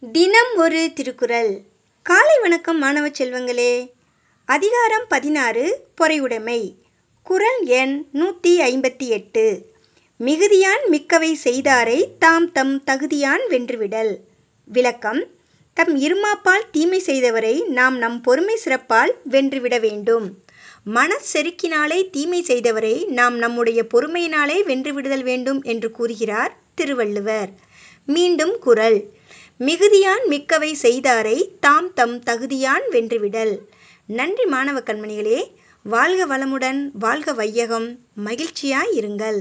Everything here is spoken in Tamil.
தினம் ஒரு திருக்குறள். காலை வணக்கம் மாணவ செல்வங்களே. அதிகாரம் பதினாறு பொறையுடைமை. குறள் எண் நூற்றி ஐம்பத்தி எட்டு. மிகுதியான் மிக்கவை செய்தாரை தாம் தம் தகுதியான் வென்றுவிடல். விளக்கம் தம் இருமாப்பால் தீமை செய்தவரை நாம் நம் பொறுமை சிறப்பால் வென்றுவிட வேண்டும். மன செருக்கினாலே தீமை செய்தவரை நாம் நம்முடைய பொறுமையினாலே வென்றுவிடுதல் வேண்டும் என்று கூறுகிறார் திருவள்ளுவர். மீண்டும் குறள் மிகுதியான் மிக்கவை செய்தாரை தாம் தம் தகுதியான் வென்றுவிடல். நன்றி மாணவ கண்மணிகளே வாழ்க வளமுடன் வாழ்க வையகம் மகிழ்ச்சியாய் இருங்கள்.